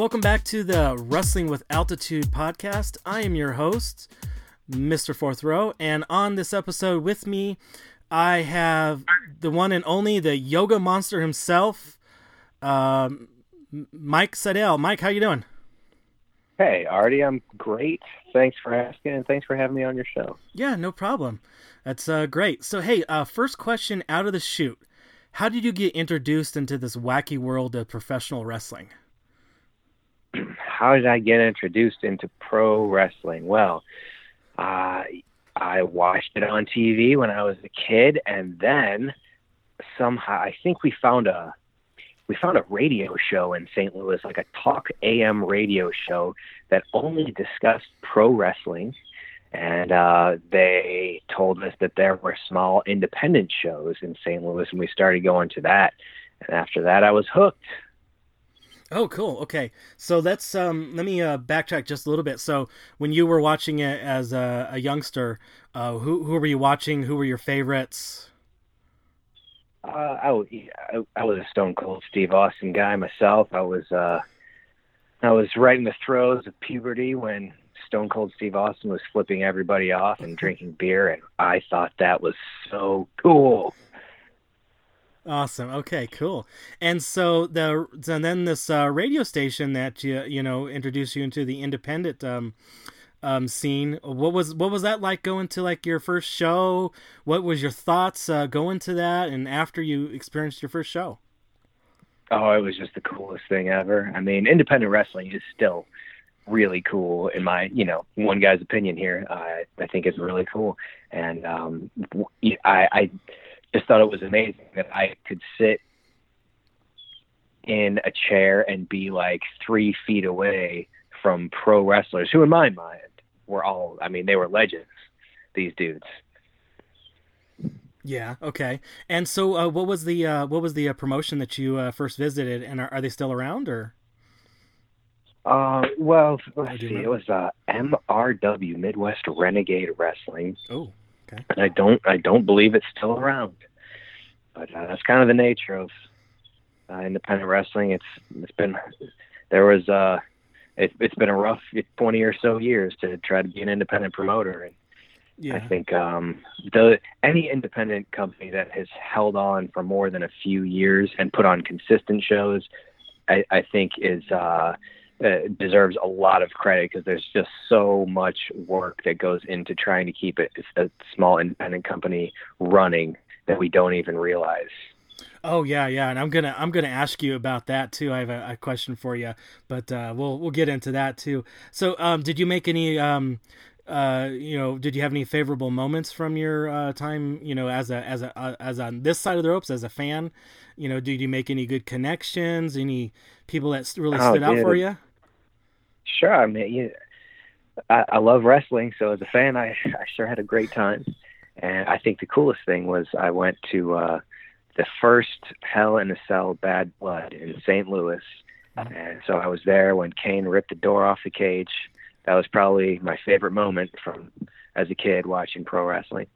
Welcome back to the Wrestling with Altitude podcast. I am your host, Mr. Fourth Row, and on this episode with me, I have the one and only the yoga monster himself, um, Mike Sydal. Mike, how you doing? Hey, Artie, I'm great. Thanks for asking, and thanks for having me on your show. Yeah, no problem. That's uh, great. So, hey, uh, first question out of the chute: How did you get introduced into this wacky world of professional wrestling? How did I get introduced into pro wrestling? Well, uh, I watched it on TV when I was a kid, and then somehow I think we found a we found a radio show in St. Louis, like a talk AM radio show that only discussed pro wrestling. And uh, they told us that there were small independent shows in St. Louis, and we started going to that. And after that, I was hooked. Oh, cool. Okay, so let's um, let me uh, backtrack just a little bit. So, when you were watching it as a, a youngster, uh, who who were you watching? Who were your favorites? Uh, I, I, I was a Stone Cold Steve Austin guy myself. I was uh, I was right in the throes of puberty when Stone Cold Steve Austin was flipping everybody off and drinking beer, and I thought that was so cool. Awesome. Okay, cool. And so the and then this uh, radio station that you you know introduced you into the independent um, um, scene. What was what was that like going to like your first show? What was your thoughts uh, going to that and after you experienced your first show? Oh, it was just the coolest thing ever. I mean, independent wrestling is still really cool in my you know one guy's opinion here. I I think it's really cool, and um, I I just thought it was amazing that I could sit in a chair and be like three feet away from pro wrestlers who, in my mind, were all, I mean, they were legends, these dudes. Yeah. Okay. And so, uh, what was the uh, what was the uh, promotion that you uh, first visited, and are, are they still around, or? Uh, well, let's see. Remember? It was uh, MRW Midwest Renegade Wrestling. Oh. Okay. And I don't I don't believe it's still around. But uh, that's kind of the nature of uh, independent wrestling. It's it's been there was uh it, it's been a rough 20 or so years to try to be an independent promoter and yeah. I think um, the any independent company that has held on for more than a few years and put on consistent shows, I, I think is uh, uh, deserves a lot of credit because there's just so much work that goes into trying to keep it a small independent company running that we don't even realize. Oh yeah, yeah, and I'm gonna I'm gonna ask you about that too. I have a, a question for you, but uh, we'll we'll get into that too. So, um, did you make any um, uh, you know, did you have any favorable moments from your uh, time, you know, as a as a uh, as on this side of the ropes as a fan? You know, did you make any good connections? Any people that really oh, stood out for you? Sure, I mean, you, I, I love wrestling, so as a fan, I I sure had a great time. And I think the coolest thing was I went to uh, the first Hell in a Cell Bad Blood in St. Louis. And so I was there when Kane ripped the door off the cage. That was probably my favorite moment from as a kid watching pro wrestling.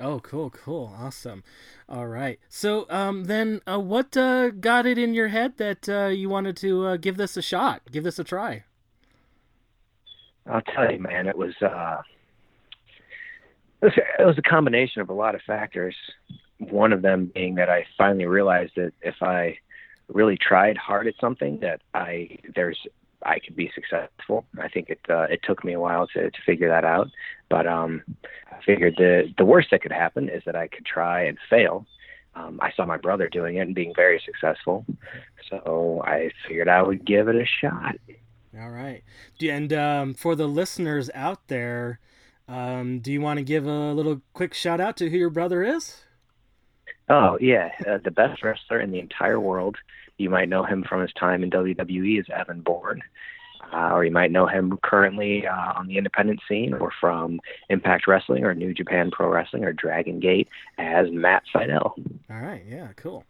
Oh, cool, cool, awesome. All right. So, um, then, uh, what uh, got it in your head that uh, you wanted to uh, give this a shot, give this a try? I'll tell you, man, it was uh, it was a combination of a lot of factors. One of them being that I finally realized that if I really tried hard at something, that I there's I could be successful. I think it uh, it took me a while to to figure that out, but um, I figured the the worst that could happen is that I could try and fail. Um, I saw my brother doing it and being very successful, so I figured I would give it a shot. All right, and um, for the listeners out there um, do you want to give a little quick shout out to who your brother is? Oh yeah, uh, the best wrestler in the entire world. You might know him from his time in WWE as Evan Bourne, uh, or you might know him currently uh, on the independent scene, or from Impact Wrestling, or New Japan Pro Wrestling, or Dragon Gate as Matt Sydal. All right, yeah, cool,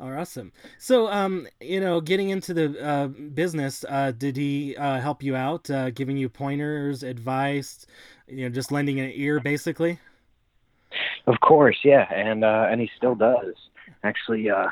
awesome. So, um, you know, getting into the uh, business, uh, did he uh, help you out, uh, giving you pointers, advice? you know, just lending an ear, basically. Of course, yeah, and uh, and he still does. Actually, uh,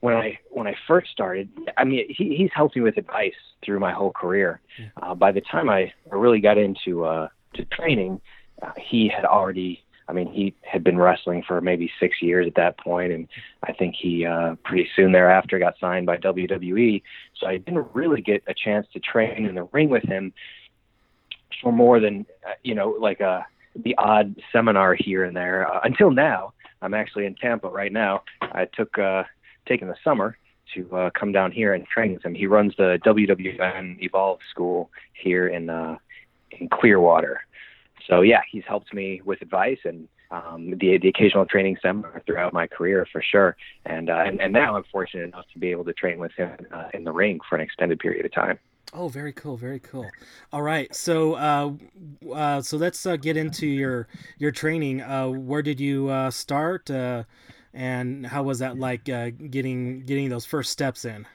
when I when I first started, I mean, he, he's helped me with advice through my whole career. Uh, by the time I really got into uh, to training, uh, he had already. I mean, he had been wrestling for maybe six years at that point, and I think he uh, pretty soon thereafter got signed by WWE. So I didn't really get a chance to train in the ring with him for more than uh, you know, like a the odd seminar here and there. Uh, until now, I'm actually in Tampa right now. I took uh, taken the summer to uh, come down here and train with him. He runs the WWN Evolve School here in uh, in Clearwater. So yeah, he's helped me with advice and um, the the occasional training seminar throughout my career for sure. And uh, and, and now I'm fortunate enough to be able to train with him uh, in the ring for an extended period of time. Oh, very cool, very cool. All right, so uh, uh, so let's uh, get into your your training. Uh, where did you start, and how was that like uh, getting getting those first steps in?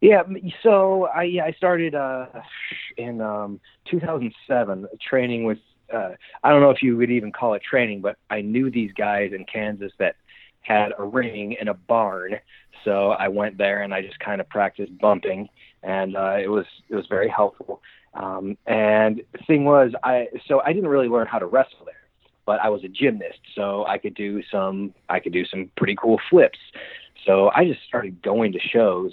Yeah, so I yeah I started uh, in um, 2007 training with uh, I don't know if you would even call it training, but I knew these guys in Kansas that had a ring in a barn, so I went there and I just kind of practiced bumping, and uh, it was it was very helpful. Um, and the thing was, I so I didn't really learn how to wrestle there, but I was a gymnast, so I could do some I could do some pretty cool flips. So I just started going to shows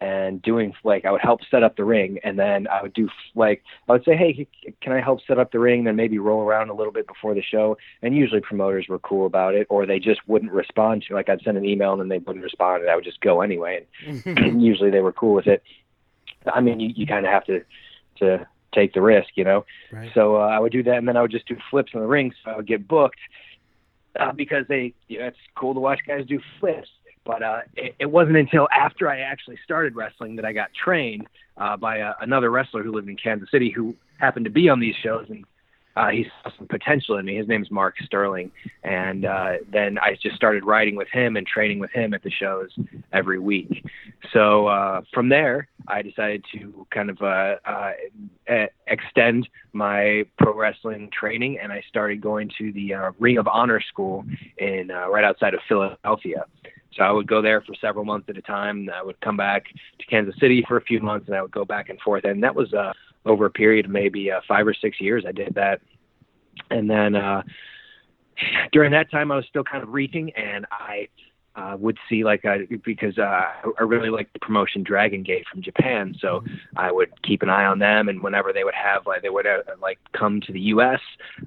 and doing like I would help set up the ring, and then I would do like I would say, hey, can I help set up the ring? Then maybe roll around a little bit before the show. And usually promoters were cool about it, or they just wouldn't respond to. Like I'd send an email and then they wouldn't respond, and I would just go anyway. And usually they were cool with it. I mean, you, you kind of have to to take the risk, you know. Right. So uh, I would do that, and then I would just do flips in the ring. So I would get booked uh, because they, you know, it's cool to watch guys do flips. But uh, it, it wasn't until after I actually started wrestling that I got trained uh, by uh, another wrestler who lived in Kansas City who happened to be on these shows, and uh, he saw some potential in me. His name's Mark Sterling, and uh, then I just started riding with him and training with him at the shows every week. So uh, from there, I decided to kind of uh, uh, extend my pro wrestling training, and I started going to the uh, Ring of Honor School in right outside of Philadelphia. So I would go there for several months at a time. I would come back to Kansas City for a few months, and I would go back and forth. And that was uh, over a period of maybe uh, five or six years. I did that, and then uh, during that time, I was still kind of reaching, and I uh, would see like I, because uh, I really liked the promotion Dragon Gate from Japan, so I would keep an eye on them, and whenever they would have like they would uh, like come to the U.S.,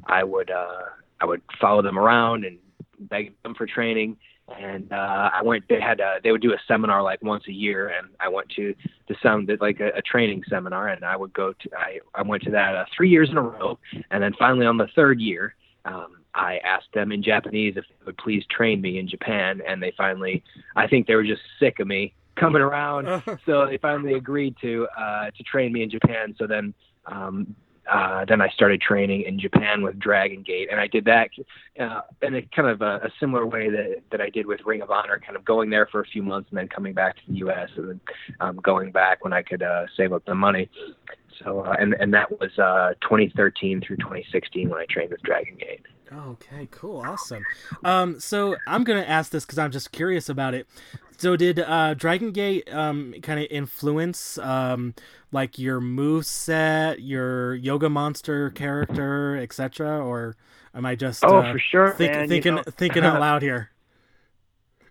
I would uh, I would follow them around and beg them for training. And uh, I went. They had a, they would do a seminar like once a year, and I went to the some like a, a training seminar, and I would go to I I went to that uh, three years in a row, and then finally on the third year, um, I asked them in Japanese if they would please train me in Japan, and they finally, I think they were just sick of me coming around, so they finally agreed to uh, to train me in Japan. So then, um, uh, then I started training in Japan with Dragon Gate, and I did that uh, in a kind of a, a similar way that that I did with Ring of Honor, kind of going there for a few months and then coming back to the U.S. and then um, going back when I could uh, save up the money. So uh, and and that was uh, 2013 through 2016 when I trained with Dragon Gate. Okay, cool, awesome. Um, so I'm gonna ask this because I'm just curious about it. So did uh, Dragon Gate um, kind of influence um, like your move set, your Yoga Monster character, etc., or am I just Oh, uh, for sure, think, man, you thinking know. thinking out loud here?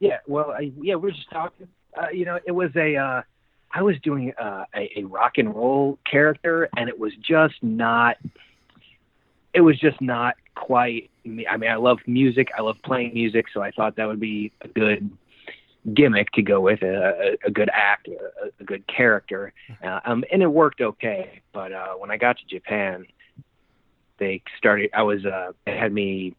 Yeah, well, I, yeah, we are just talking. Uh, you know, it was a. Uh, I was doing uh, a, a rock and roll character, and it was just not. It was just not quite me. I mean, I love music. I love playing music, so I thought that would be a good gimmick to go with a, a, good act, a, a good character, uh, um, and it worked okay. But uh, when I got to Japan, they started. I was. Uh, had me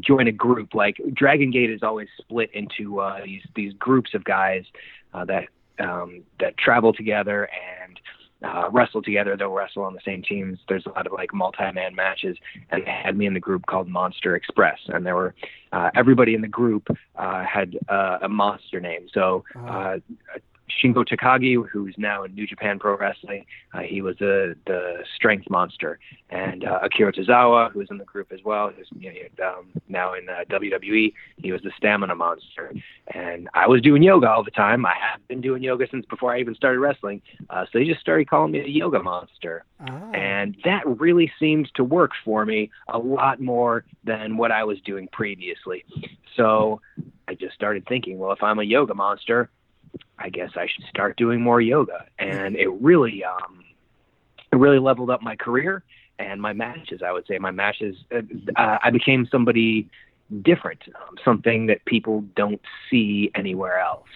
join a group. Like Dragon Gate is always split into uh, these these groups of guys uh, that um, that travel together and uh, wrestle together. They'll wrestle on the same teams. There's a lot of like multi-man matches, and they had me in the group called Monster Express. And there were uh, everybody in the group uh, had uh, a monster name. So uh, Shingo Takagi, who's now in New Japan Pro Wrestling. Uh, he was the the strength monster, and uh, Akira Tozawa, who's in the group as well, who's you know, um, now in uh, WWE. He was the stamina monster, and I was doing yoga all the time. I have been doing yoga since before I even started wrestling. Uh, so they just started calling me the yoga monster, Ah. and that really seemed to work for me a lot more than what I was doing previously. So I just started thinking, well, if I'm a yoga monster, I guess I should start doing more yoga. And it really, um, it really leveled up my career and my matches. I would say my matches. Uh, uh, I became somebody different, um, something that people don't see anywhere else.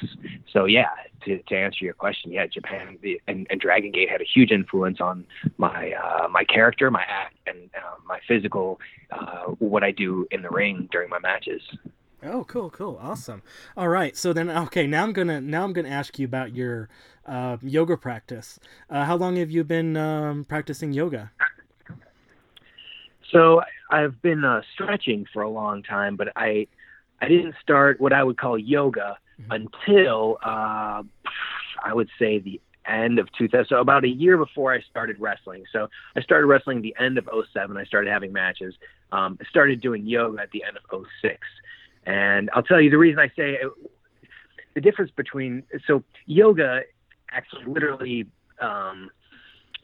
So yeah, to, to answer your question, yeah, Japan the, and, and Dragon Gate had a huge influence on my uh, my character, my act, and uh, my physical, uh, what I do in the ring during my matches. Oh, cool, cool, awesome. All right, so then okay, now I'm gonna now I'm gonna ask you about your uh, yoga practice. Uh, how long have you been um, practicing yoga? So I've been uh, stretching for a long time, but I I didn't start what I would call yoga Mhm. until uh, I would say the end of 2000. So about a year before I started wrestling. So I started wrestling the end of 07. I started having matches. Um, I started doing yoga at the end of 06. And I'll tell you the reason I say it, the difference between so yoga actually literally um,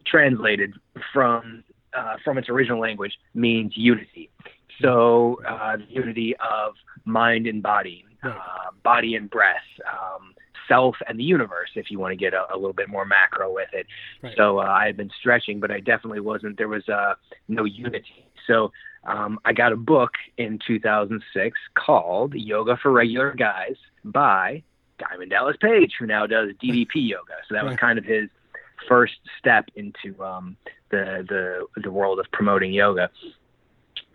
translated from uh, from its original language means unity. So uh, the unity of mind and body, uh, body and breath, um, self and the universe. If you want to get a, a little bit more macro with it. Right. So uh, I had been stretching, but I definitely wasn't. There was uh, no unity. So um, I got a book in 2006 called Yoga for Regular Guys by Diamond Dallas Page, who now does DDP yoga. So that was kind of his first step into um, the the the world of promoting yoga.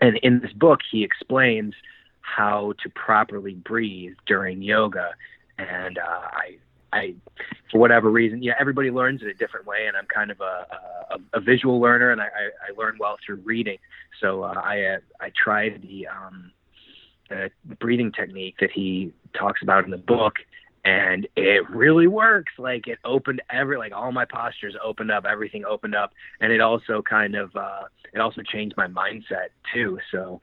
And in this book, he explains how to properly breathe during yoga. And uh, I, I, for whatever reason, yeah, everybody learns in a different way, and I'm kind of a a, a visual learner, and I, I, I learn well through reading. So uh, I uh, I tried the um, the breathing technique that he talks about in the book, and it really works. Like it opened every like all my postures opened up, everything opened up, and it also kind of uh, it also changed my mindset too. So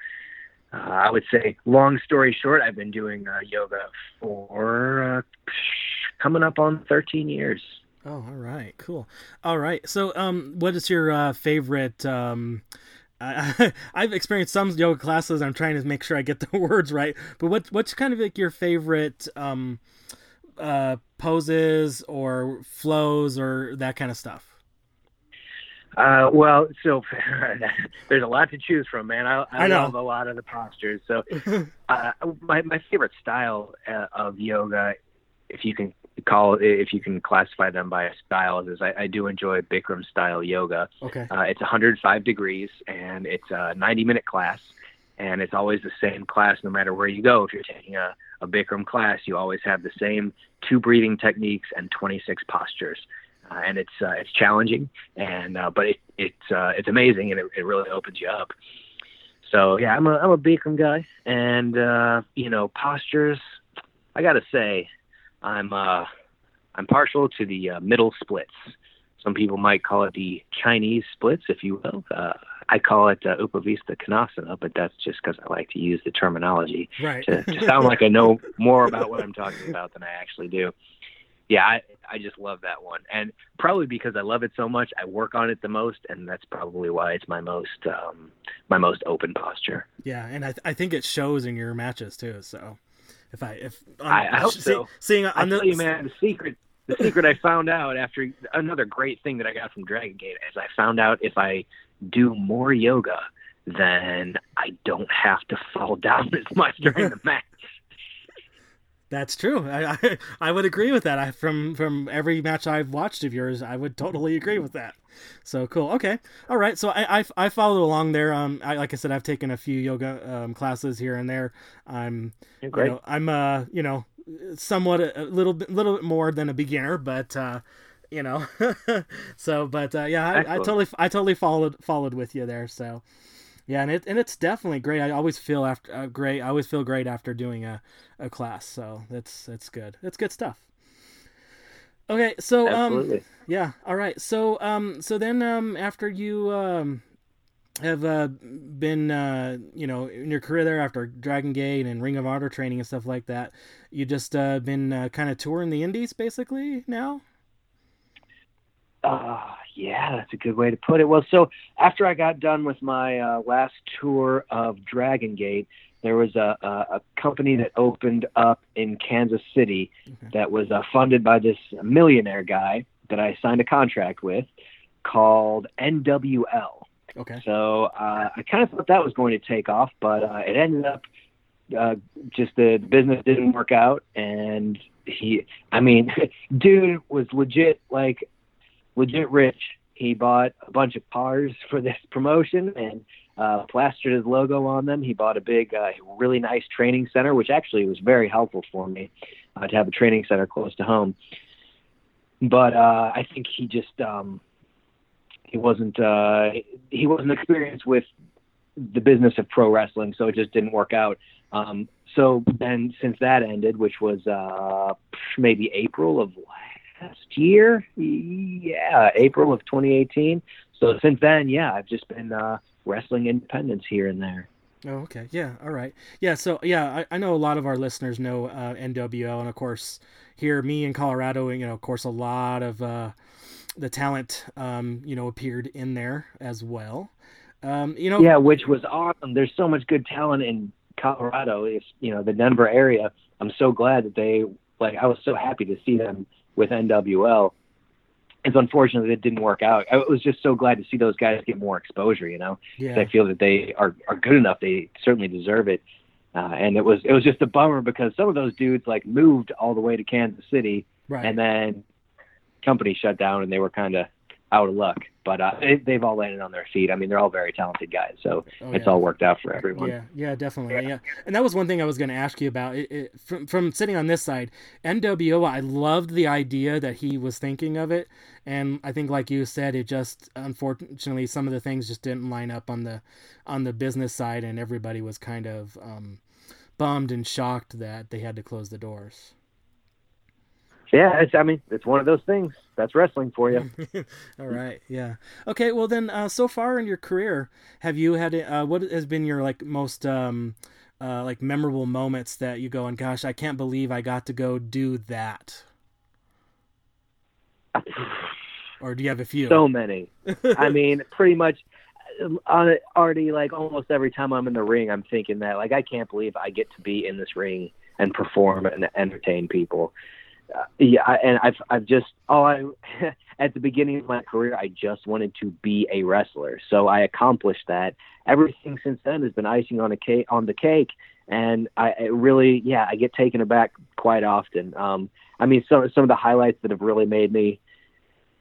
uh, I would say, long story short, I've been doing uh, yoga for uh, coming up on 13 years. Oh, all right, cool. All right, so um, what is your uh, favorite? Um, I, I've experienced some yoga classes. I'm trying to make sure I get the words right. But what what's kind of like your favorite um, uh, poses or flows or that kind of stuff? Uh, well, so there's a lot to choose from, man. I, I, I know. love a lot of the postures. So uh, my my favorite style uh, of yoga, if you can call if you can classify them by styles, is I, I do enjoy Bikram style yoga. Okay. Uh, it's 105 degrees and it's a 90 minute class, and it's always the same class no matter where you go. If you're taking a, a Bikram class, you always have the same two breathing techniques and 26 postures. Uh, and it's uh, it's challenging, and uh, but it, it's uh, it's amazing, and it, it really opens you up. So yeah, I'm a I'm a Bikram guy, and uh, you know postures. I gotta say, I'm uh, I'm partial to the uh, middle splits. Some people might call it the Chinese splits, if you will. Uh, I call it uh, Upavista Konasana, but that's just because I like to use the terminology Right. to, to sound like I know more about what I'm talking about than I actually do. Yeah, I, I just love that one, and probably because I love it so much, I work on it the most, and that's probably why it's my most um, my most open posture. yeah, and I I think it shows in your matches too. So if I if I- I hope see- so. Seeing I on the tell you, man, the secret the secret I found out after another great thing that I got from Dragon Gate is I found out if I do more yoga, then I don't have to fall down as much during the match. That's true. I, I I would agree with that. I from from every match I've watched of yours, I would totally agree with that. So cool. Okay. All right. So I I, I followed along there. Um, I, like I said, I've taken a few yoga um, classes here and there. I'm you Great. know I'm uh you know somewhat a, a little bit little bit more than a beginner, but uh you know so but uh, yeah I, I totally I totally followed followed with you there. So yeah, and it and it's definitely great. I always feel after uh, great. I always feel great after doing a, a class. So that's that's good. That's good stuff. Okay, so um, yeah, all right. So um, so then um, after you um have uh been uh you know in your career there after Dragon Gate and Ring of Honor training and stuff like that, you just uh been uh, kind of touring the Indies basically now. Uh, yeah, that's a good way to put it. Well, so after I got done with my uh, last tour of Dragon Gate, there was a, a, a company that opened up in Kansas City Okay. that was uh, funded by this millionaire guy that I signed a contract with called NWL. Okay. So uh, I kind of thought that was going to take off, but uh, it ended up uh, just the business didn't work out, and he, I mean, dude was legit like legit rich. He bought a bunch of cars for this promotion and uh, plastered his logo on them. He bought a big, uh, really nice training center, which actually was very helpful for me uh, to have a training center close to home. But uh, I think he just um, he wasn't uh, he wasn't experienced with the business of pro wrestling, so it just didn't work out. Um, so then, since that ended, which was uh, maybe April of last year, yeah, April of 2018. So since then, yeah, I've just been uh, wrestling independence here and there. Oh, okay. Yeah. All right. Yeah. So, yeah, I, I know a lot of our listeners know uh, NWL, and of course, here, me in Colorado, you know, of course, a lot of uh, the talent, um, you know, appeared in there as well. Um, you know, Yeah, which was awesome. There's so much good talent in Colorado. It's you know the Denver area. I'm so glad that they like. I was so happy to see them with NWL. It's unfortunate that it didn't work out. I was just so glad to see those guys get more exposure. You know, yeah, I feel that they are are good enough. They certainly deserve it. Uh, and it was it was just a bummer because some of those dudes like moved all the way to Kansas City right. and then company shut down and they were kind of out of luck. But uh, they, they've all landed on their feet. I mean, they're all very talented guys, so Oh, it's yeah. all worked out for everyone. Yeah, yeah, definitely. Yeah. and that was one thing I was going to ask you about. It, it, from from sitting on this side, NWO, I loved the idea that he was thinking of it, and I think, like you said, it just unfortunately some of the things just didn't line up on the on the business side, and everybody was kind of um, bummed and shocked that they had to close the doors. Yeah, it's, I mean, it's one of those things. That's wrestling for you. All right, yeah. Okay, well then, uh, so far in your career, have you had uh, what has been your like most um, uh, like memorable moments that you go and gosh, I can't believe I got to go do that, or do you have a few? so many. I mean, pretty much uh, on it already like almost every time I'm in the ring, I'm thinking that like I can't believe I get to be in this ring and perform and entertain people. Yeah, and I've I've just oh I at the beginning of my career I just wanted to be a wrestler, so I accomplished that. Everything since then has been icing on a cake on the cake, and I it really yeah I get taken aback quite often. Um, I mean some some of the highlights that have really made me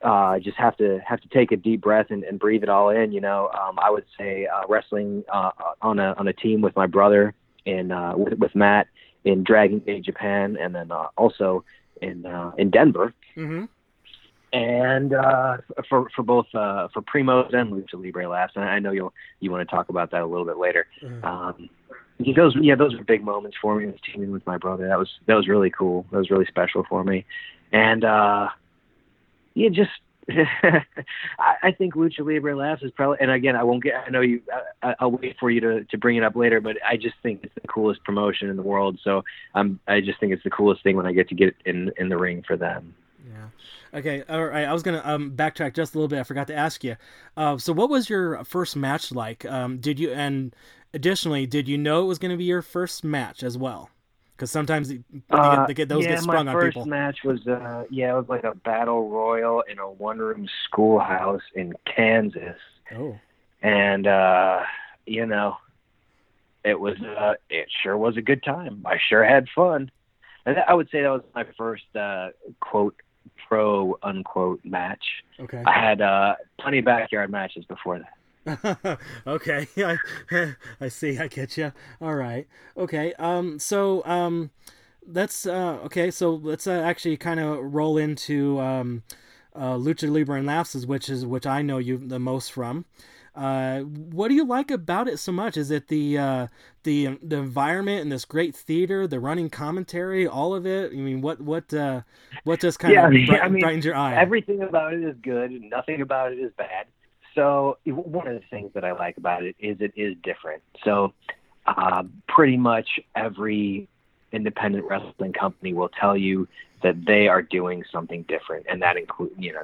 uh, just have to have to take a deep breath and, and breathe it all in. You know, um, I would say uh, wrestling uh, on a on a team with my brother in uh, with, with Matt in Dragon Gate Japan, and then uh, also in uh, in Denver, hmm and uh, for for both uh, for Primos and Lucha Libre Laughs. And I know you'll you want to talk about that a little bit later. Um, those yeah those were big moments for me. Was teaming with my brother. That was that was really cool. That was really special for me, and uh, yeah, just I, I think Lucha Libre Laughs is probably. And again, I won't get. I know you. I, I'll wait for you to to bring it up later. But I just think it's the coolest promotion in the world. So I'm. I just think it's the coolest thing when I get to get in in the ring for them. Yeah. Okay. All right. I was gonna um backtrack just a little bit. I forgot to ask you. Uh, so what was your first match like? Um, did you and additionally, did you know it was going to be your first match as well? Because sometimes they, they Uh, get, they get those yeah, get sprung my on first match was uh yeah, it was like a battle royal in a one room schoolhouse in Kansas. Oh. And uh you know, it was uh it sure was a good time. I sure had fun. And I would say that was my first uh quote pro unquote match. Okay. I had uh plenty of backyard matches before that. okay, I, I see. I get you. All right. Okay. Um. So um, let's uh. Okay. So let's uh, actually kind of roll into um, uh, Lucha Libre and Laughs, which is which I know you the most from. Uh, what do you like about it so much? Is it the uh, the the environment and this great theater, the running commentary, all of it? I mean, what what uh, what just kind yeah, of I mean, brightens your eye? Everything about it is good. Nothing about it is bad. So one of the things that I like about it is it is different. So uh, pretty much every independent wrestling company will tell you that they are doing something different, and that includes you know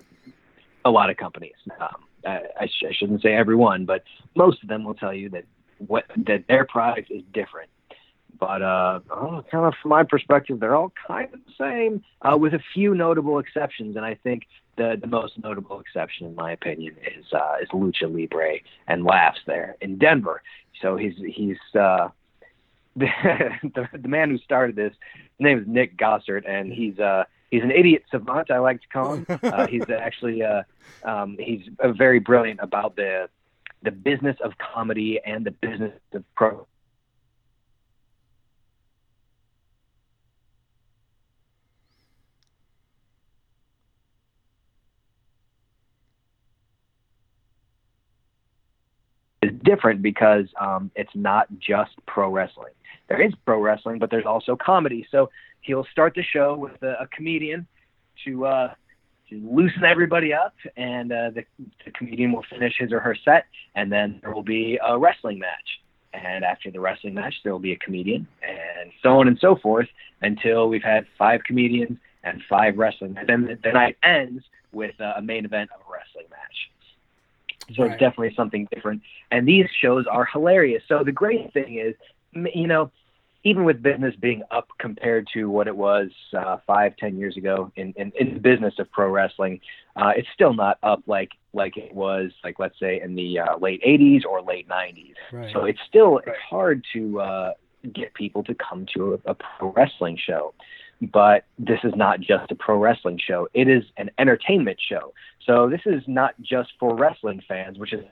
a lot of companies. Um, I, sh- I shouldn't say everyone, but most of them will tell you that what that their product is different. But uh, oh, kind of from my perspective, they're all kind of the same, uh, with a few notable exceptions. And I think the the most notable exception, in my opinion, is uh, is Lucha Libre and Laughs there in Denver. So he's he's uh, the, the the man who started this. His name is Nick Gossert, and he's uh he's an idiot savant. I like to call him. Uh, he's actually uh, um, he's uh, very brilliant about the the business of comedy and the business of pro. Is different because um, it's not just pro wrestling. There is pro wrestling, but there's also comedy. So he'll start the show with a, a comedian to uh, to loosen everybody up, and uh, the, the comedian will finish his or her set, and then there will be a wrestling match. And after the wrestling match, there will be a comedian, and so on and so forth until we've had five comedians and five wrestling. And then the night ends with uh, a main event of a wrestling match. So right. it's definitely something different. And these shows are hilarious. So the great thing is, you know, even with business being up compared to what it was uh, five, ten years ago in, in, in the business of pro wrestling, uh, it's still not up like like it was like let's say in the uh, late '80s or late '90s. Right. So it's still it's hard to uh, get people to come to a, a pro wrestling show. But this is not just a pro wrestling show; it is an entertainment show. So this is not just for wrestling fans, which is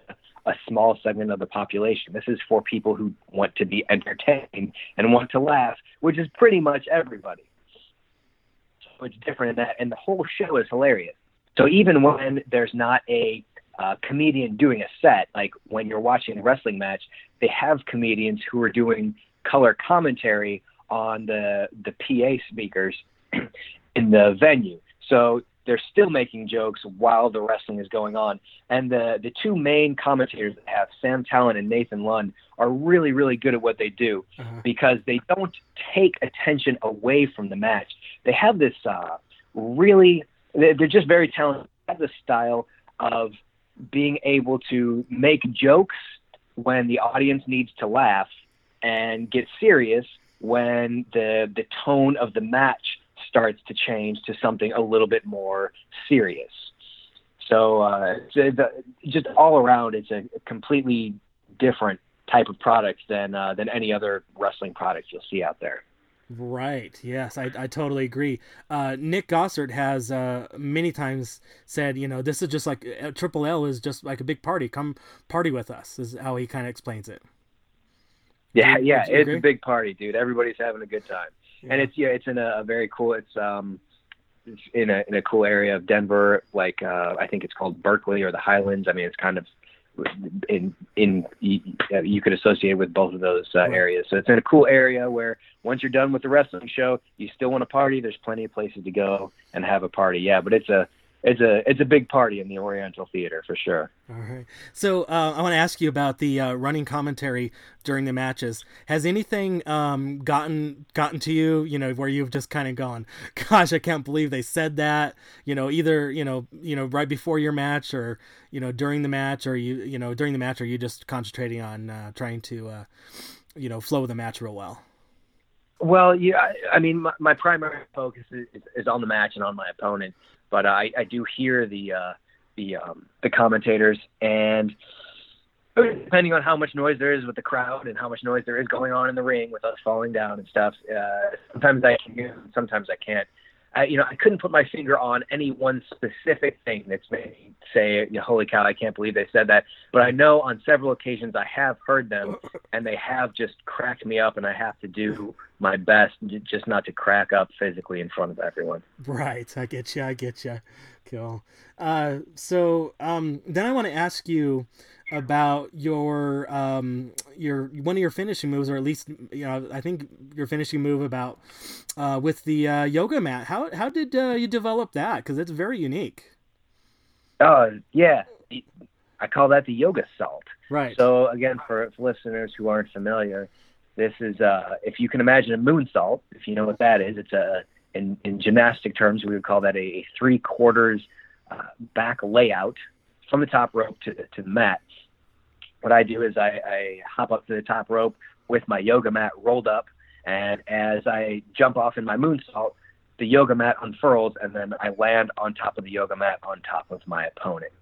a small segment of the population. This is for people who want to be entertained and want to laugh, which is pretty much everybody. So it's different in that, and the whole show is hilarious. So even when there's not a uh, comedian doing a set, like when you're watching a wrestling match, they have comedians who are doing color commentary on the the PA speakers in the venue. So they're still making jokes while the wrestling is going on. And the the two main commentators that have Sam Tallent and Nathan Lund are really really good at what they do uh-huh. because they don't take attention away from the match. They have this uh, really they're just very talented. They have the style of being able to make jokes when the audience needs to laugh and get serious when the the tone of the match starts to change to something a little bit more serious. So uh, just all around, it's a completely different type of product than uh, than any other wrestling product you'll see out there. Right. Yes, I, I totally agree. Uh, Nick Gossert has uh, many times said, you know, this is just like uh, Triple L is just like a big party. Come party with us. Is how he kind of explains it. Yeah, yeah, it's agree? a big party, dude. Everybody's having a good time and it's yeah, it's in a, a very cool. It's um, it's in a in a cool area of Denver, like uh, I think it's called Berkeley or the Highlands. I mean, it's kind of in in you could associate with both of those uh, areas. So it's in a cool area where once you're done with the wrestling show, you still want to party. There's plenty of places to go and have a party. Yeah, but it's a it's a it's a big party in the Oriental Theater for sure. All right. So uh, I want to ask you about the uh, running commentary during the matches. Has anything um, gotten gotten to you? You know, where you've just kind of gone, "Gosh, I can't believe they said that." You know, either you know, you know, right before your match, or you know, during the match, or you you know, during the match, or you just concentrating on uh, trying to uh, you know flow the match real well. Well, yeah, I, I mean, my, my primary focus is, is on the match and on my opponent but I, I do hear the uh, the um, the commentators and depending on how much noise there is with the crowd and how much noise there is going on in the ring with us falling down and stuff. Uh, sometimes I can, sometimes I can't. I, you know, I couldn't put my finger on any one specific thing that's made me say, "Holy cow! I can't believe they said that." But I know on several occasions I have heard them, and they have just cracked me up, and I have to do my best, just not to crack up physically in front of everyone. Right, I get you. I get you. Cool. Uh, so um, then I want to ask you about your um, your one of your finishing moves, or at least you know I think your finishing move about uh, with the uh, yoga mat. How how did uh, you develop that? Because it's very unique. Oh yeah, I call that the yoga salt. Right. So again, for, for listeners who aren't familiar, this is uh, if you can imagine a moonsault. If you know what that is, it's a in, in gymnastic terms we would call that a, three quarters uh, back layout from the top rope to to the mat. What I do is I, I hop up to the top rope with my yoga mat rolled up, and as I jump off in my moonsault, the yoga mat unfurls, and then I land on top of the yoga mat on top of my opponent.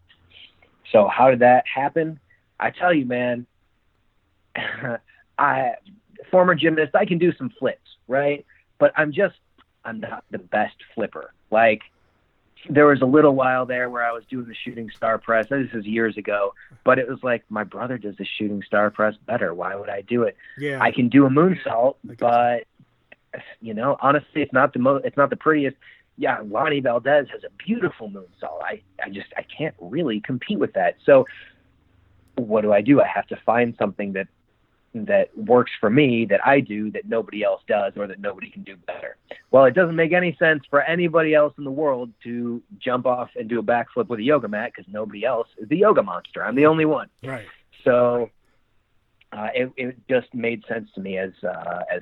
So how did that happen? I tell you, man, I former gymnast, I can do some flips, right? But I'm just I'm not the best flipper. Like there was a little while there where I was doing the shooting star press. This is years ago, but it was like my brother does the shooting star press better. Why would I do it? Yeah. I can do a moonsault, but you know, honestly, it's not the most. It's not the prettiest. Yeah, Lonnie Valdez has a beautiful moonsault. I, I just, I can't really compete with that. So, what do I do? I have to find something that that works for me that I do that nobody else does or that nobody can do better. Well, it doesn't make any sense for anybody else in the world to jump off and do a backflip with a yoga mat because nobody else is the yoga monster. I'm the only one. Right. So uh, it, it just made sense to me as uh, as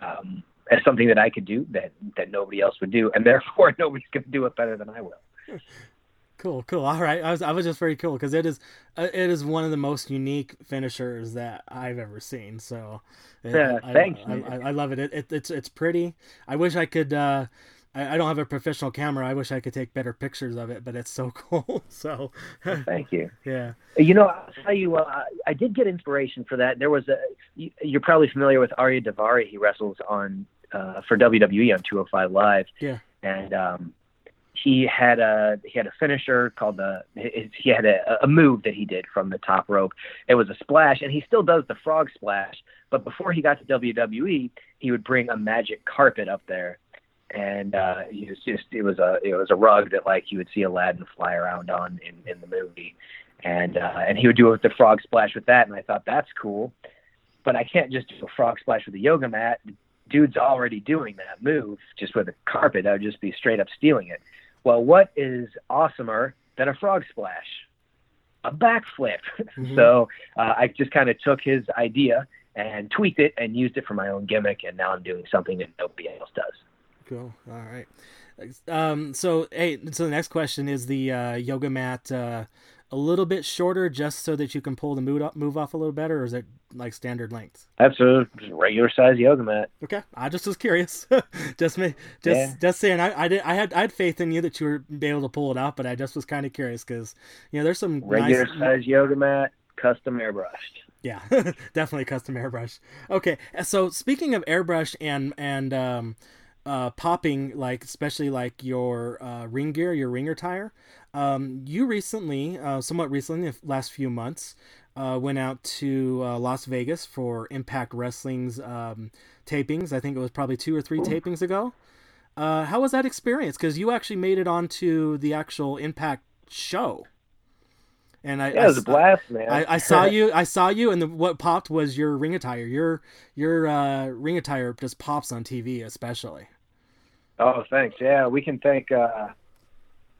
um, as something that I could do that that nobody else would do, and therefore nobody's going to do it better than I will. Cool, cool. All right, I was I was just very cool because it is uh, it is one of the most unique finishers that I've ever seen. So, yeah, I, thanks. I, I, I, love it. It, it. It's it's pretty. I wish I could. Uh, I, don't have a professional camera. I wish I could take better pictures of it, but it's so cool. So, thank you. Yeah. You know, I'll tell you, uh, I did get inspiration for that. There was a. You're probably familiar with Ariya Daivari. He wrestles on uh, for WWE on 205 Live. Yeah. And um, he had a he had a finisher called the he had a, a move that he did from the top rope. It was a splash, and he still does the frog splash. But before he got to WWE, he would bring a magic carpet up there, and uh, it was just it was a it was a rug that like you would see Aladdin fly around on in in the movie, and uh, and he would do it with the frog splash with that, and I thought that's cool, but I can't just do a frog splash with a yoga mat. Dude's already doing that move just with a carpet. I would just be straight up stealing it. Well, what is awesomer than a frog splash? A backflip. Mm-hmm. so uh, I just kind of took his idea and tweaked it and used it for my own gimmick, and now I'm doing something that nobody else does. Cool. All right. Um, so, hey, so the next question is the uh, yoga mat uh, a little bit shorter just so that you can pull the move off, move off a little better, or is it like standard length? That's a regular size yoga mat. Okay, I just was curious. just me, just yeah. just saying. I, I did. I had I had faith in you that you were be able to pull it out, but I just was kind of curious because you know there's some regular nice... size yoga mat, custom airbrushed. Yeah, definitely custom airbrush. Okay, so speaking of airbrush and and um, uh, popping, like especially like your uh, ring gear, your ringer tire. Um, you recently, uh, somewhat recently, the last few months, uh, went out to uh, Las Vegas for Impact Wrestling's um, tapings. I think it was probably two or three tapings ago. Uh, how was that experience? Because you actually made it onto the actual Impact show. And I, yeah, it was I, a blast, man. I, I saw you. I saw you, and the, what popped was your ring attire. Your your uh, ring attire just pops on TV, especially. Oh, thanks. Yeah, we can thank uh,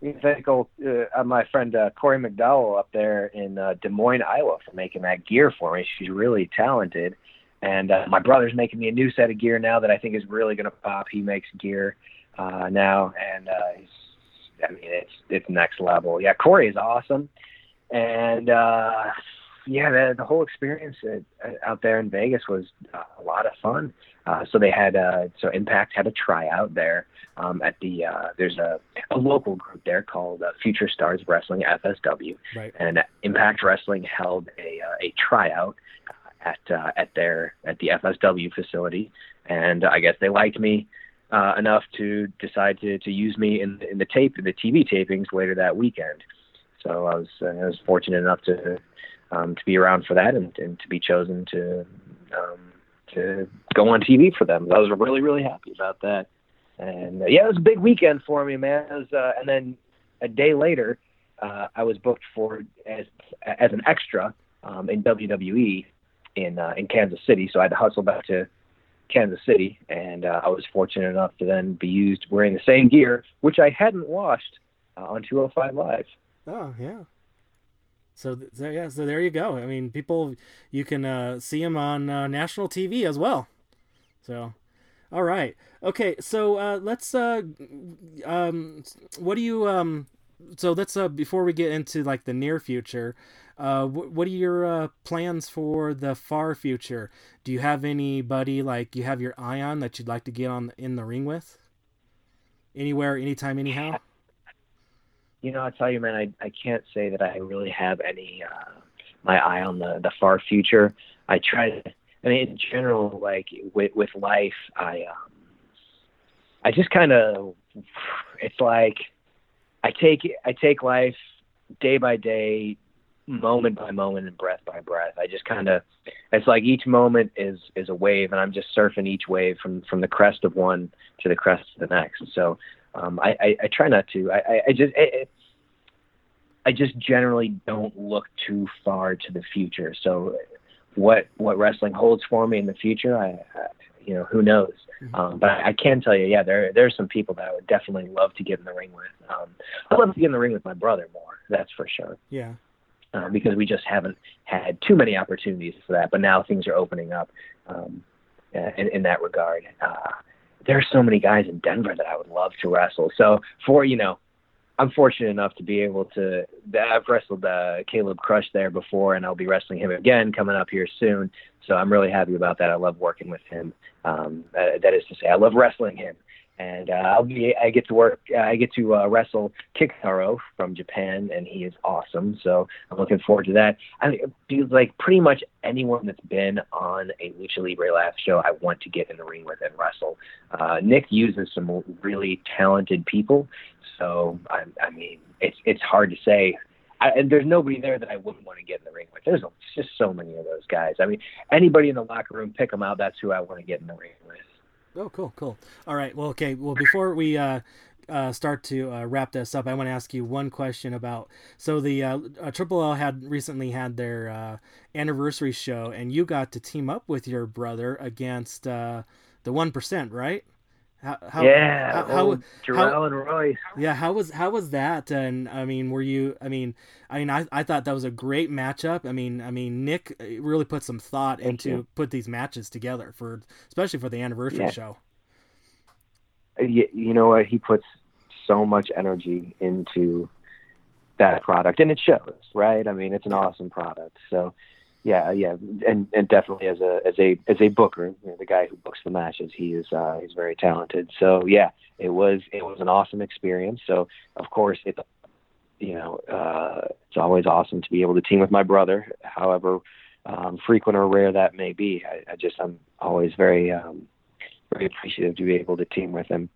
we can thank old, uh, my friend uh, Corey McDowell up there in uh, Des Moines, Iowa, for making that gear for me. She's really talented, and uh, my brother's making me a new set of gear now that I think is really going to pop. He makes gear uh, now, and uh, he's, I mean, it's it's next level. Yeah, Corey is awesome, and uh, yeah, the, the whole experience at, out there in Vegas was uh, a lot of fun. Uh, so they had uh, so Impact had a tryout there um, at the uh, there's a, a local group there called uh, Future Stars Wrestling FSW, right. and Impact Wrestling held a uh, a tryout at uh, at their at the FSW facility, and I guess they liked me uh, enough to decide to to use me in in the tape the TV tapings later that weekend. So I was uh, I was fortunate enough to um, to be around for that and, and to be chosen to um, to go on TV for them. I was really really happy about that. And uh, yeah, it was a big weekend for me, man. Was, uh, and then a day later, uh, I was booked for as as an extra um, in WWE in uh, in Kansas City. So I had to hustle back to Kansas City, and uh, I was fortunate enough to then be used wearing the same gear, which I hadn't washed uh, on 205 Live. Oh yeah. So, so yeah, so there you go. I mean, people, you can uh, see him on uh, national TV as well. So, all right, okay. So uh, let's. Uh, um, what do you um? So let's uh before we get into like the near future, uh, what are your uh, plans for the far future? Do you have anybody like you have your eye on that you'd like to get on in the ring with? Anywhere, anytime, anyhow. You know, I tell you, man, I I can't say that I really have any uh, my eye on the the far future. I try to. I mean, in general, like with with life, I um, I just kind of it's like I take I take life day by day, moment by moment and breath by breath. I just kind of it's like each moment is is a wave and I'm just surfing each wave from from the crest of one to the crest of the next. So um, I, I, I try not to. I, I, I just I, I just generally don't look too far to the future. So what what wrestling holds for me in the future, I, you know who knows. Mm-hmm. Um, but I, I can tell you, yeah, there there are some people that I would definitely love to get in the ring with. Um, I'd love to get in the ring with my brother more. That's for sure. Yeah uh, because we just haven't had too many opportunities for that. But now things are opening up um, in, in that regard. Uh, there are so many guys in Denver that I would love to wrestle. So for you know, I'm fortunate enough to be able to. I've wrestled uh, Caleb Crush there before, and I'll be wrestling him again coming up here soon. So I'm really happy about that. I love working with him. Um, that is to say, I love wrestling him and uh, I'll be I get to work uh, I get to uh, wrestle Kikutaro from Japan, and he is awesome. So I'm looking forward to that. I mean, like pretty much anyone that's been on a Lucha Libre Laugh show, I want to get in the ring with and wrestle. Uh, Nick uses some really talented people, so I, I mean it's it's hard to say. I, and there's nobody there that I wouldn't want to get in the ring with. There's just so many of those guys. I mean, anybody in the locker room, pick them out. That's who I want to get in the ring with. Oh, cool, cool. All right. Well, okay. Well, before we uh, uh, start to uh, wrap this up, I want to ask you one question about. So the uh, uh Triple L had recently had their uh, anniversary show, and you got to team up with your brother against the One Percent, right? How, how, yeah, how, how Jorel and Royce. Yeah, how was how was that? And I mean, were you? I mean, I mean, I, I thought that was a great matchup. I mean, I mean, Nick uh, really put some thought Thank into you. put these matches together for, especially for the anniversary yeah. show. Uh, you, you know what? He puts so much energy into that product, and it shows, right? I mean, it's an awesome product. So yeah, yeah, and and definitely as a as a as a booker, you know, the guy who books the matches, he is uh, he's very talented. So yeah, it was it was an awesome experience. So of course it, you know, uh, it's always awesome to be able to team with my brother, however um, frequent or rare that may be. I, I just I'm always very um, very appreciative to be able to team with him,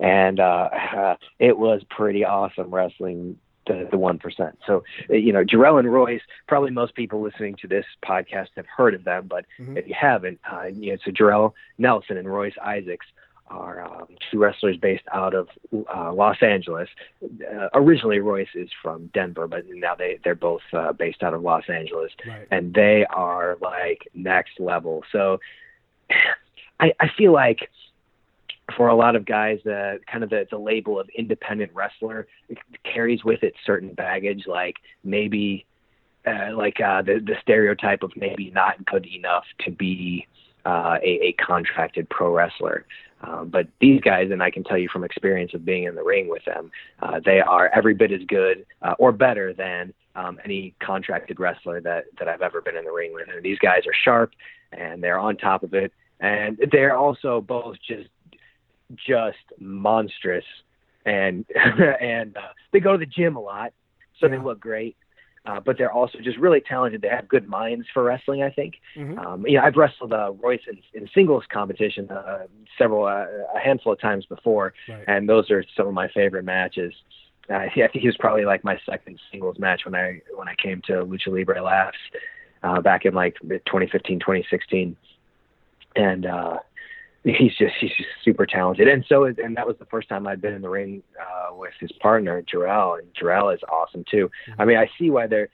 and uh, it was pretty awesome wrestling the the one percent. So uh, you know, Jorel and Royce. Probably most people listening to this podcast have heard of them, but mm-hmm. if you haven't, uh, you know, so Jorel Nelson and Royce Isaacs are um, two wrestlers based out of uh, Los Angeles. Uh, originally, Royce is from Denver, but now they they're both uh, based out of Los Angeles, right. and they are like next level. So I I feel like for a lot of guys, uh, kind of the, the label of independent wrestler carries with it certain baggage, like maybe uh, like uh, the the stereotype of maybe not good enough to be uh, a, a contracted pro wrestler. Um, but these guys, and I can tell you from experience of being in the ring with them, uh, they are every bit as good uh, or better than um, any contracted wrestler that that I've ever been in the ring with. And these guys are sharp and they're on top of it, and they're also both just just monstrous, and and uh, they go to the gym a lot, so yeah. they look great. Uh, but they're also just really talented. They have good minds for wrestling. I think. Mm-hmm. Um, you know, I've wrestled uh, Royce in, in singles competition uh, several, uh, a handful of times before, right. and those are some of my favorite matches. Uh, I think he was probably like my second singles match when I when I came to Lucha Libre Laughs uh, back in like 2015, 2016. and uh, he's just he's just super talented. And so and that was the first time I'd been in the ring uh, with his partner Jorel, and Jorel is awesome too. Mm-hmm. I mean, I see why they're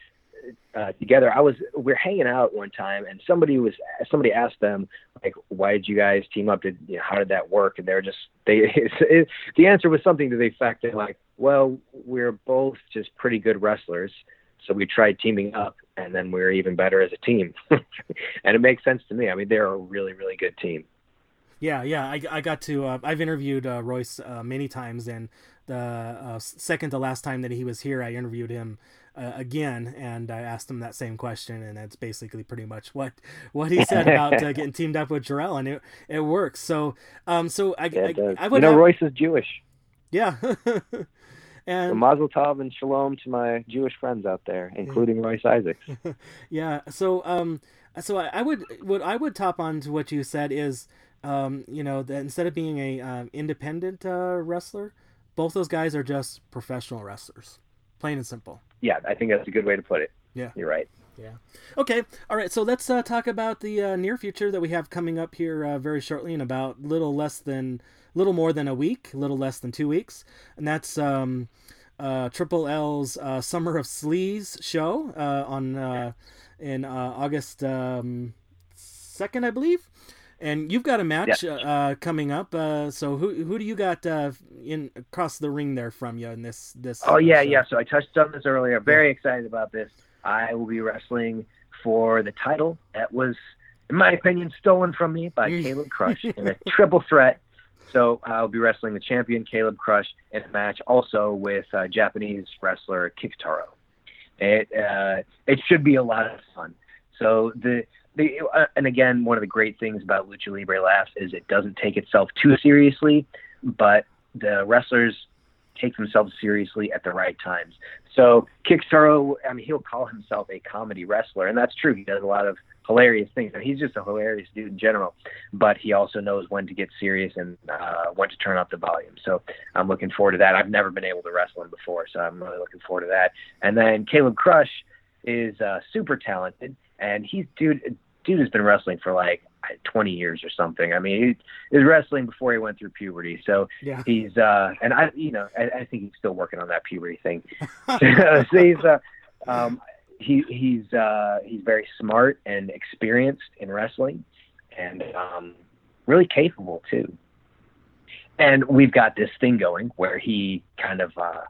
uh, together. I was we are hanging out one time, and somebody was somebody asked them like, "Why did you guys team up? Did you know, how did that work?" And they're just they it, the answer was something to the effect of like, "Well, we're both just pretty good wrestlers." So we tried teaming up, and then we are even better as a team. and it makes sense to me. I mean, they're a really, really good team. Yeah, yeah. I, I got to. Uh, I've interviewed uh, Royce uh, many times, and the uh, second to last time that he was here, I interviewed him uh, again, and I asked him that same question, and it's basically pretty much what what he said about uh, getting teamed up with Jorel, and it it works. So, um, so I, yeah, I, I, would. You know, have... Royce is Jewish. Yeah. and so Mazel Tov and Shalom to my Jewish friends out there, including. Royce Isaacs. yeah. So, um, so I, I, would what I would top on to what you said is, um, you know, that instead of being a um, independent uh, wrestler, both those guys are just professional wrestlers, plain and simple yeah, I think that's a good way to put it. Yeah, you're right. Yeah. Okay. All right. So let's uh, talk about the uh, near future that we have coming up here uh, very shortly in about little less than little more than a week, little less than two weeks, and that's um, uh, Triple L's uh, Summer of Sleaze show uh, on in August um, second, I believe and you've got a match yeah. uh, coming up. Uh, so who who do you got uh, in across the ring there from you in this this? Oh yeah, yeah. So I touched on this earlier. Very excited about this. I will be wrestling for the title that was, in my opinion, stolen from me by mm. Caleb Crush in a triple threat. So I'll be wrestling the champion Caleb Crush in a match also with uh, Japanese wrestler Kikutaro. It uh, it should be a lot of fun. So the the, uh, and again, one of the great things about Lucha Libre Laughs is it doesn't take itself too seriously, but the wrestlers take themselves seriously at the right times. So Kikutaro, I mean, he'll call himself a comedy wrestler, and that's true. He does a lot of hilarious things, and he's just a hilarious dude in general. But he also knows when to get serious and uh, when to turn up the volume. So I'm looking forward to that. I've never been able to wrestle him before, so I'm really looking forward to that. And then Caleb Crush is uh, super talented and he's dude dude has been wrestling for like 20 years or something. I mean, he was wrestling before he went through puberty. So yeah. he's, uh, and I, you know, I, I think he's still working on that puberty thing. so he's, uh, um, he, he's, uh, he's very smart and experienced in wrestling and, um, really capable too. And we've got this thing going where he kind of, uh,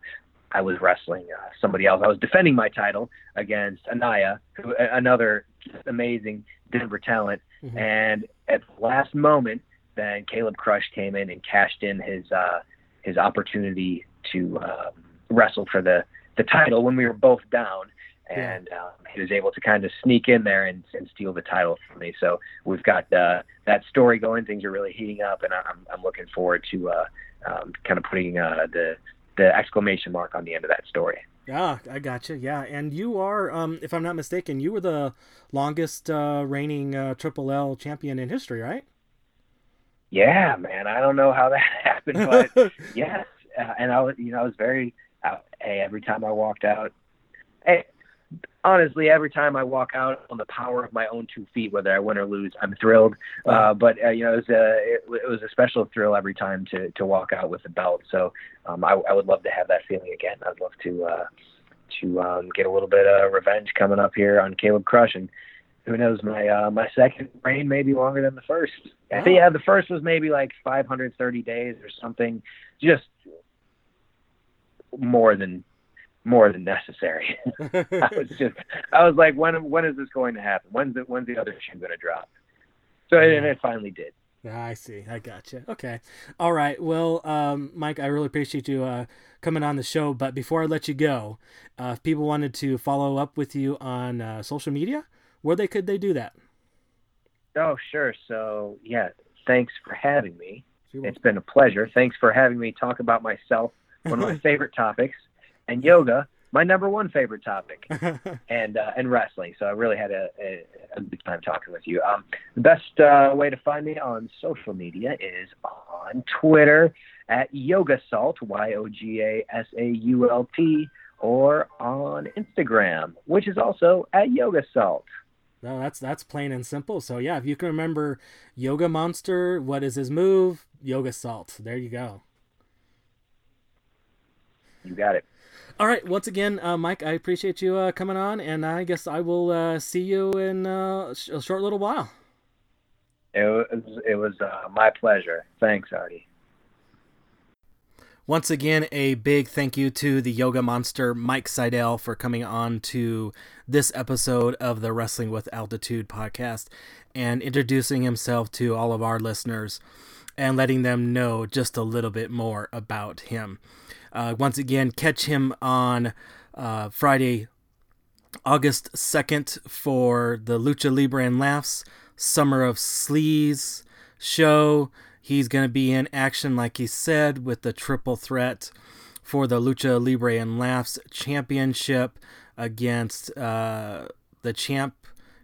I was wrestling uh, somebody else. I was defending my title against Anaya, who, another amazing Denver talent. Mm-hmm. And at the last moment, then Caleb Crush came in and cashed in his uh, his opportunity to uh, wrestle for the the title when we were both down. And um, he was able to kind of sneak in there and, and steal the title from me. So we've got uh, that story going. Things are really heating up, and I'm, I'm looking forward to uh, um, kind of putting uh, the the exclamation mark on the end of that story. Yeah, I gotcha. Yeah, and you are, um, if I'm not mistaken, you were the longest uh, reigning uh, Triple L champion in history, right? Yeah, man. I don't know how that happened, but yes. Uh, and I was, you know, I was very. Uh, hey, every time I walked out, hey, honestly, every time I walk out on the power of my own two feet, whether I win or lose, I'm thrilled. Uh, but uh, you know, it was a it, it, was a special thrill every time to to walk out with the belt. So um, I, I would love to have that feeling again. I'd love to uh, to um, get a little bit of revenge coming up here on Caleb Crush and. Who knows? My uh, my second reign may be longer than the first. I think yeah, the first was maybe like 530 days or something, just more than more than necessary. I was just, I was like, when when is this going to happen? When's the when's the other shoe going to drop? So and it finally did. I see. I gotcha. Okay. All right. Well, um, Mike, I really appreciate you uh, coming on the show. But before I let you go, uh, if people wanted to follow up with you on uh, social media, where they could they do that? Oh, sure. So yeah, thanks for having me. It's been a pleasure. Thanks for having me talk about myself, one of my favorite topics and yoga, my number one favorite topic, and uh, and wrestling. So I really had a, a, a good time talking with you. Um, the best uh, way to find me on social media is on Twitter at Yoga Sault, Y O G A S A U L T, or on Instagram, which is also at Yoga Sault. No, that's that's plain and simple. So yeah, if you can remember Yoga Monster, what is his move? Yoga Sault. There you go. You got it. All right. Once again, uh, Mike, I appreciate you uh, coming on, and I guess I will uh, see you in uh, a short little while. It was it was uh, my pleasure. Thanks, Artie. Once again, a big thank you to the yoga monster Mike Sydal for coming on to this episode of the Wrestling with Altitude podcast and introducing himself to all of our listeners and letting them know just a little bit more about him. Uh, once again, catch him on uh, Friday, August 2nd for the Lucha Libre and Laughs Summer of Sleaze show. He's going to be in action, like he said, with the triple threat for the Lucha Libre and Laughs Championship against uh, the champ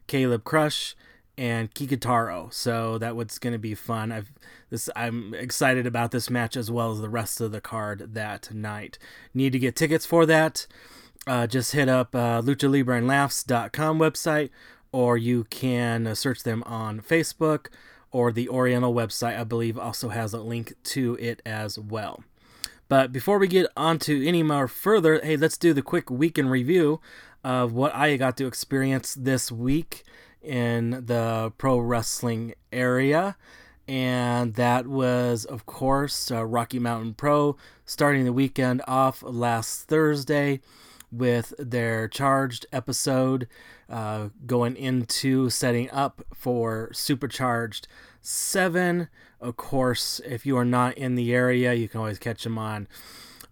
Caleb Crush and Kikutaro. So that was going to be fun. I've this I'm excited about this match as well as the rest of the card that night. Need to get tickets for that? Uh, just hit up uh, luchalibreandlaughs.com website, or you can search them on Facebook or the Oriental website, I believe, also has a link to it as well. But before we get on to any more further, hey, let's do the quick week review of what I got to experience this week in the pro wrestling area. And that was, of course, uh, Rocky Mountain Pro starting the weekend off last Thursday with their charged episode uh, going into setting up for supercharged 7 of course if you are not in the area you can always catch them on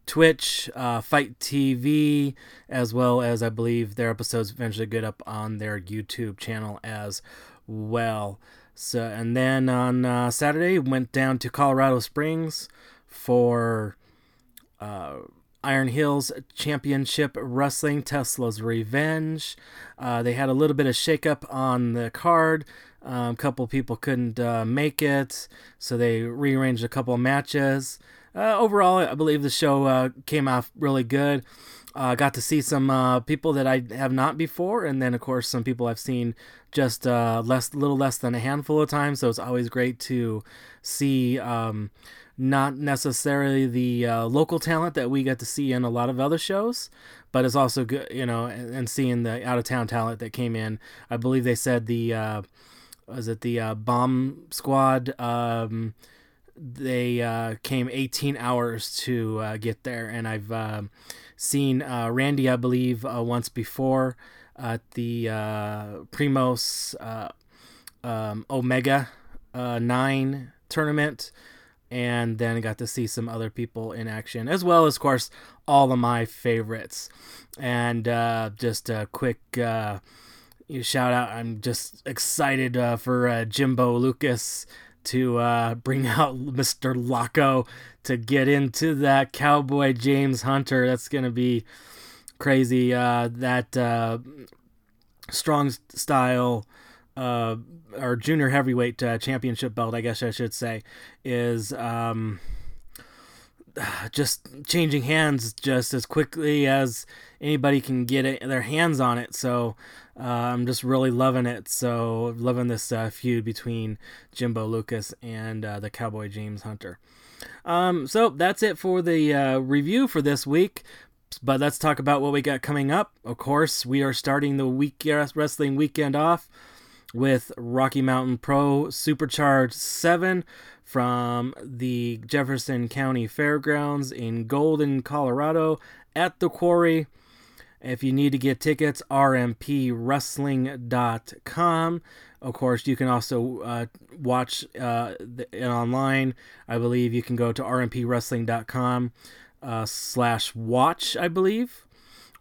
twitch uh, FITE TV as well as i believe their episodes eventually get up on their youtube channel as well so and then on uh, saturday went down to colorado springs for uh, Iron Hills Championship Wrestling Tesla's Revenge. Uh, they had a little bit of shakeup on the card. Um, a couple people couldn't uh, make it, so they rearranged a couple matches. Uh, overall, I believe the show uh, came off really good. Uh, got to see some uh, people that I have not before, and then of course some people I've seen just less, little less than a handful of times. So it's always great to see. Um, not necessarily the uh, local talent that we get to see in a lot of other shows, but it's also good, you know, and, and seeing the out of town talent that came in. I believe they said the uh, was it the uh, bomb squad. Um, they uh, came 18 hours to uh, get there, and I've uh, seen uh, Randy, I believe, uh, once before at the uh, Primos uh, um, Omega 9 tournament. And then got to see some other people in action, as well as, of course, all of my favorites. And just a quick shout out. I'm just excited uh, for uh, Jimbo Lucas to uh, bring out Mr. Laco to get into that Cowboy James Hunter. That's going to be crazy. Uh, that strong style uh, or junior heavyweight uh, championship belt, I guess I should say, is um, just changing hands just as quickly as anybody can get it, their hands on it. So uh, I'm just really loving it. So loving this uh, feud between Jimbo Lucas and uh, the Cowboy James Hunter. Um, so that's it for the uh, review for this week. But let's talk about what we got coming up. Of course, we are starting the week wrestling weekend off with Rocky Mountain Pro Supercharged 7 from the Jefferson County Fairgrounds in Golden, Colorado at the quarry. If you need to get tickets, rmpwrestling.com. Of course, you can also uh, watch uh, it online. I believe you can go to rmpwrestling.com uh, slash watch, I believe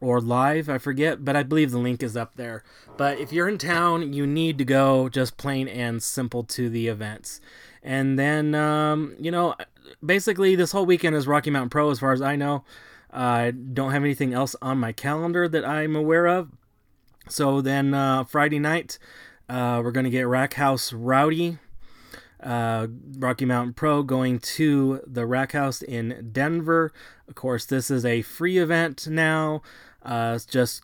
or live, I forget, but I believe the link is up there. But if you're in town, you need to go just plain and simple to the events. And then, um, you know, basically this whole weekend is Rocky Mountain Pro as far as I know. I don't have anything else on my calendar that I'm aware of. So then uh, Friday night, uh, we're going to get Rack House Rowdy. Uh, Rocky Mountain Pro going to the Rack House in Denver. Of course, this is a free event now. Uh, just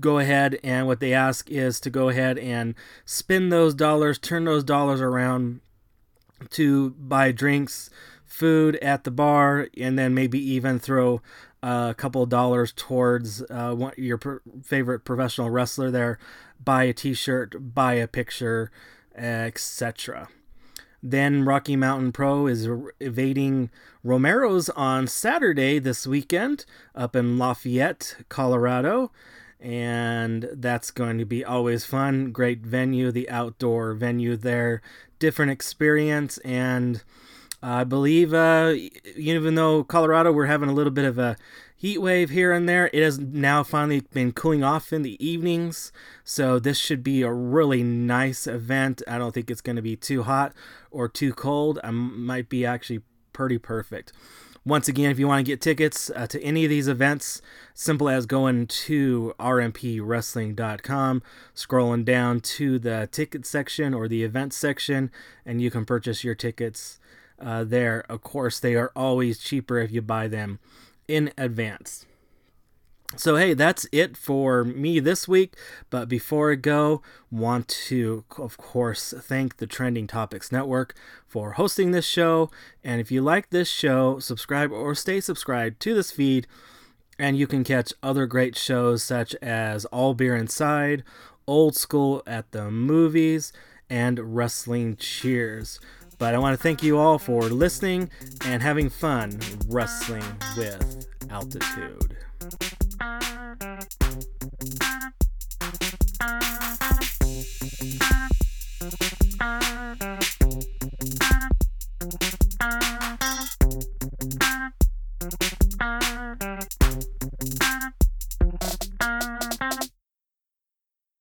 go ahead and what they ask is to go ahead and spend those dollars, turn those dollars around to buy drinks, food at the bar, and then maybe even throw a couple of dollars towards uh, one, your favorite professional wrestler there. Buy a T-shirt, buy a picture, etc. Then Rocky Mountain Pro is evading Romero's on Saturday this weekend up in Lafayette, Colorado. And that's going to be always fun. Great venue, the outdoor venue there. Different experience. And I believe, uh, even though Colorado, we're having a little bit of a heat wave here and there. It has now finally been cooling off in the evenings, so this should be a really nice event. I don't think it's going to be too hot or too cold. I might be actually pretty perfect. Once again, if you want to get tickets uh, to any of these events, simple as going to rmpwrestling.com, scrolling down to the ticket section or the event section, and you can purchase your tickets uh, there. Of course, they are always cheaper if you buy them in advance. So hey, that's it for me this week. But before I go, want to of course thank the Trending Topics Network for hosting this show. And if you like this show, subscribe or stay subscribed to this feed, and you can catch other great shows such as All Beer Inside, Old School at the Movies, and Wrestling Cheers. But I want to thank you all for listening and having fun wrestling with altitude.